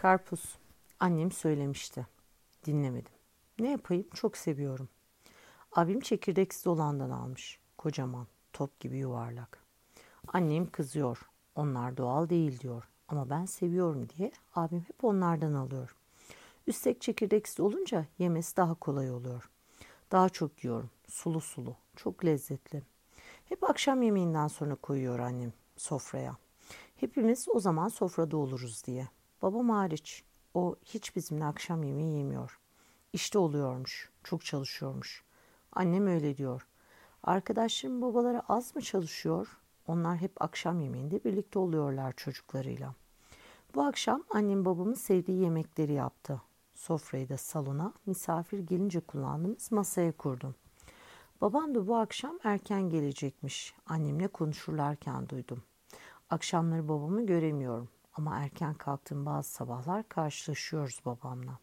Karpuz. Annem söylemişti. Dinlemedim. Ne yapayım? Çok seviyorum. Abim çekirdeksiz olandan almış. Kocaman, top gibi yuvarlak. Annem kızıyor. Onlar doğal değil diyor. Ama ben seviyorum diye abim hep onlardan alıyor. Üstek çekirdeksiz olunca yemesi daha kolay oluyor. Daha çok yiyorum. Sulu sulu. Çok lezzetli. Hep akşam yemeğinden sonra koyuyor annem sofraya. Hepimiz o zaman sofrada oluruz diye. Babam hariç. O hiç bizimle akşam yemeği yemiyor. İşte oluyormuş. Çok çalışıyormuş. Annem öyle diyor. Arkadaşlarım babaları az mı çalışıyor? Onlar hep akşam yemeğinde birlikte oluyorlar çocuklarıyla. Bu akşam annem babamın sevdiği yemekleri yaptı. Sofrayı da salona misafir gelince kullandığımız masaya kurdum. Babam da bu akşam erken gelecekmiş. Annemle konuşurlarken duydum. Akşamları babamı göremiyorum ama erken kalktığım bazı sabahlar karşılaşıyoruz babamla.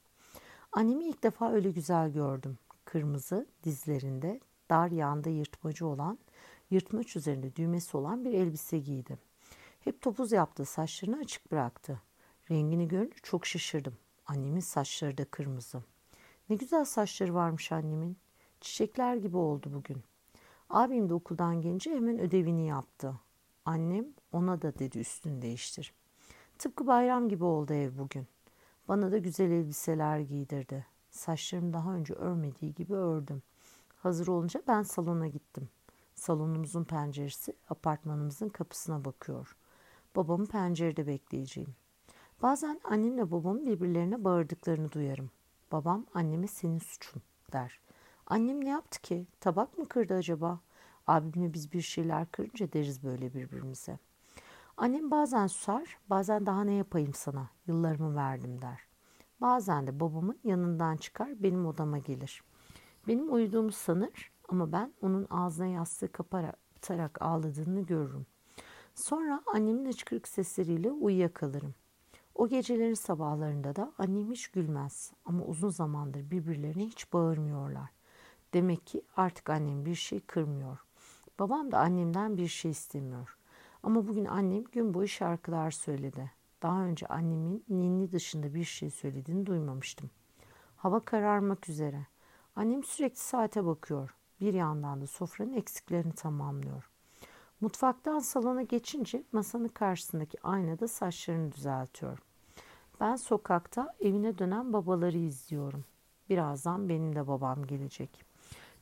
Annemi ilk defa öyle güzel gördüm. Kırmızı, dizlerinde, dar yanda yırtmacı olan, yırtmaç üzerinde düğmesi olan bir elbise giydi. Hep topuz yaptı, saçlarını açık bıraktı. Rengini görünce çok şaşırdım. Annemin saçları da kırmızı. Ne güzel saçları varmış annemin. Çiçekler gibi oldu bugün. Abim de okuldan gelince hemen ödevini yaptı. Annem ona da dedi üstünü değiştir. Tıpkı bayram gibi oldu ev bugün. Bana da güzel elbiseler giydirdi. Saçlarımı daha önce örmediği gibi ördüm. Hazır olunca ben salona gittim. Salonumuzun penceresi apartmanımızın kapısına bakıyor. Babamı pencerede bekleyeceğim. Bazen annemle babamın birbirlerine bağırdıklarını duyarım. Babam anneme senin suçun der. Annem ne yaptı ki? Tabak mı kırdı acaba? Abimle biz bir şeyler kırınca deriz böyle birbirimize. Annem bazen susar, bazen daha ne yapayım sana, yıllarımı verdim der. Bazen de babamın yanından çıkar, benim odama gelir. Benim uyuduğumu sanır ama ben onun ağzına yastığı kapatarak ağladığını görürüm. Sonra annemin hıçkırık sesleriyle uyuyakalırım. O gecelerin sabahlarında da annem hiç gülmez ama uzun zamandır birbirlerine hiç bağırmıyorlar. Demek ki artık annem bir şey kırmıyor. Babam da annemden bir şey istemiyor. Ama bugün annem gün boyu şarkılar söyledi. Daha önce annemin ninni dışında bir şey söylediğini duymamıştım. Hava kararmak üzere. Annem sürekli saate bakıyor. Bir yandan da sofranın eksiklerini tamamlıyor. Mutfaktan salona geçince masanın karşısındaki aynada saçlarını düzeltiyor. Ben sokakta evine dönen babaları izliyorum. Birazdan benim de babam gelecek.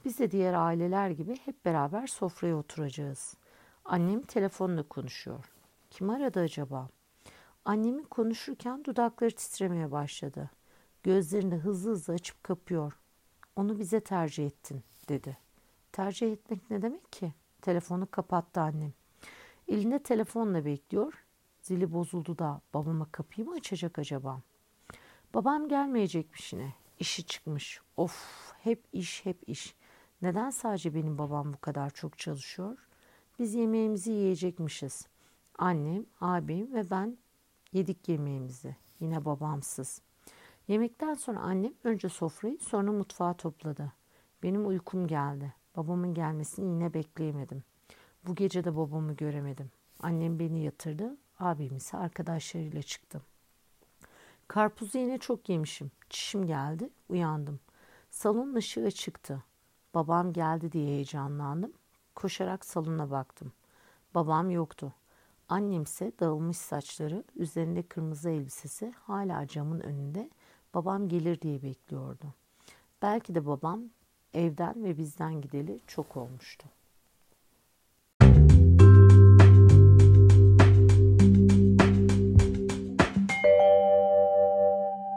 Biz de diğer aileler gibi hep beraber sofraya oturacağız. Annem telefonla konuşuyor. Kim aradı acaba? Annemin konuşurken dudakları titremeye başladı. Gözlerini hızlı hızlı açıp kapıyor. Onu bize tercih ettin dedi. Tercih etmek ne demek ki? Telefonu kapattı annem. Elinde telefonla bekliyor. Zili bozuldu da babama kapıyı mı açacak acaba? Babam gelmeyecekmiş yine. İşi çıkmış. Of hep iş hep iş. Neden sadece benim babam bu kadar çok çalışıyor? Biz yemeğimizi yiyecekmişiz. Annem, abim ve ben yedik yemeğimizi. Yine babamsız. Yemekten sonra annem önce sofrayı sonra mutfağı topladı. Benim uykum geldi. Babamın gelmesini yine bekleyemedim. Bu gece de babamı göremedim. Annem beni yatırdı. Abim ise arkadaşlarıyla çıktı. Karpuzu yine çok yemişim. Çişim geldi. Uyandım. Salon ışığı çıktı. Babam geldi diye heyecanlandım. Koşarak salona baktım. Babam yoktu. Annemse dağılmış saçları, üzerinde kırmızı elbisesi hala camın önünde babam gelir diye bekliyordu. Belki de babam evden ve bizden gideli çok olmuştu.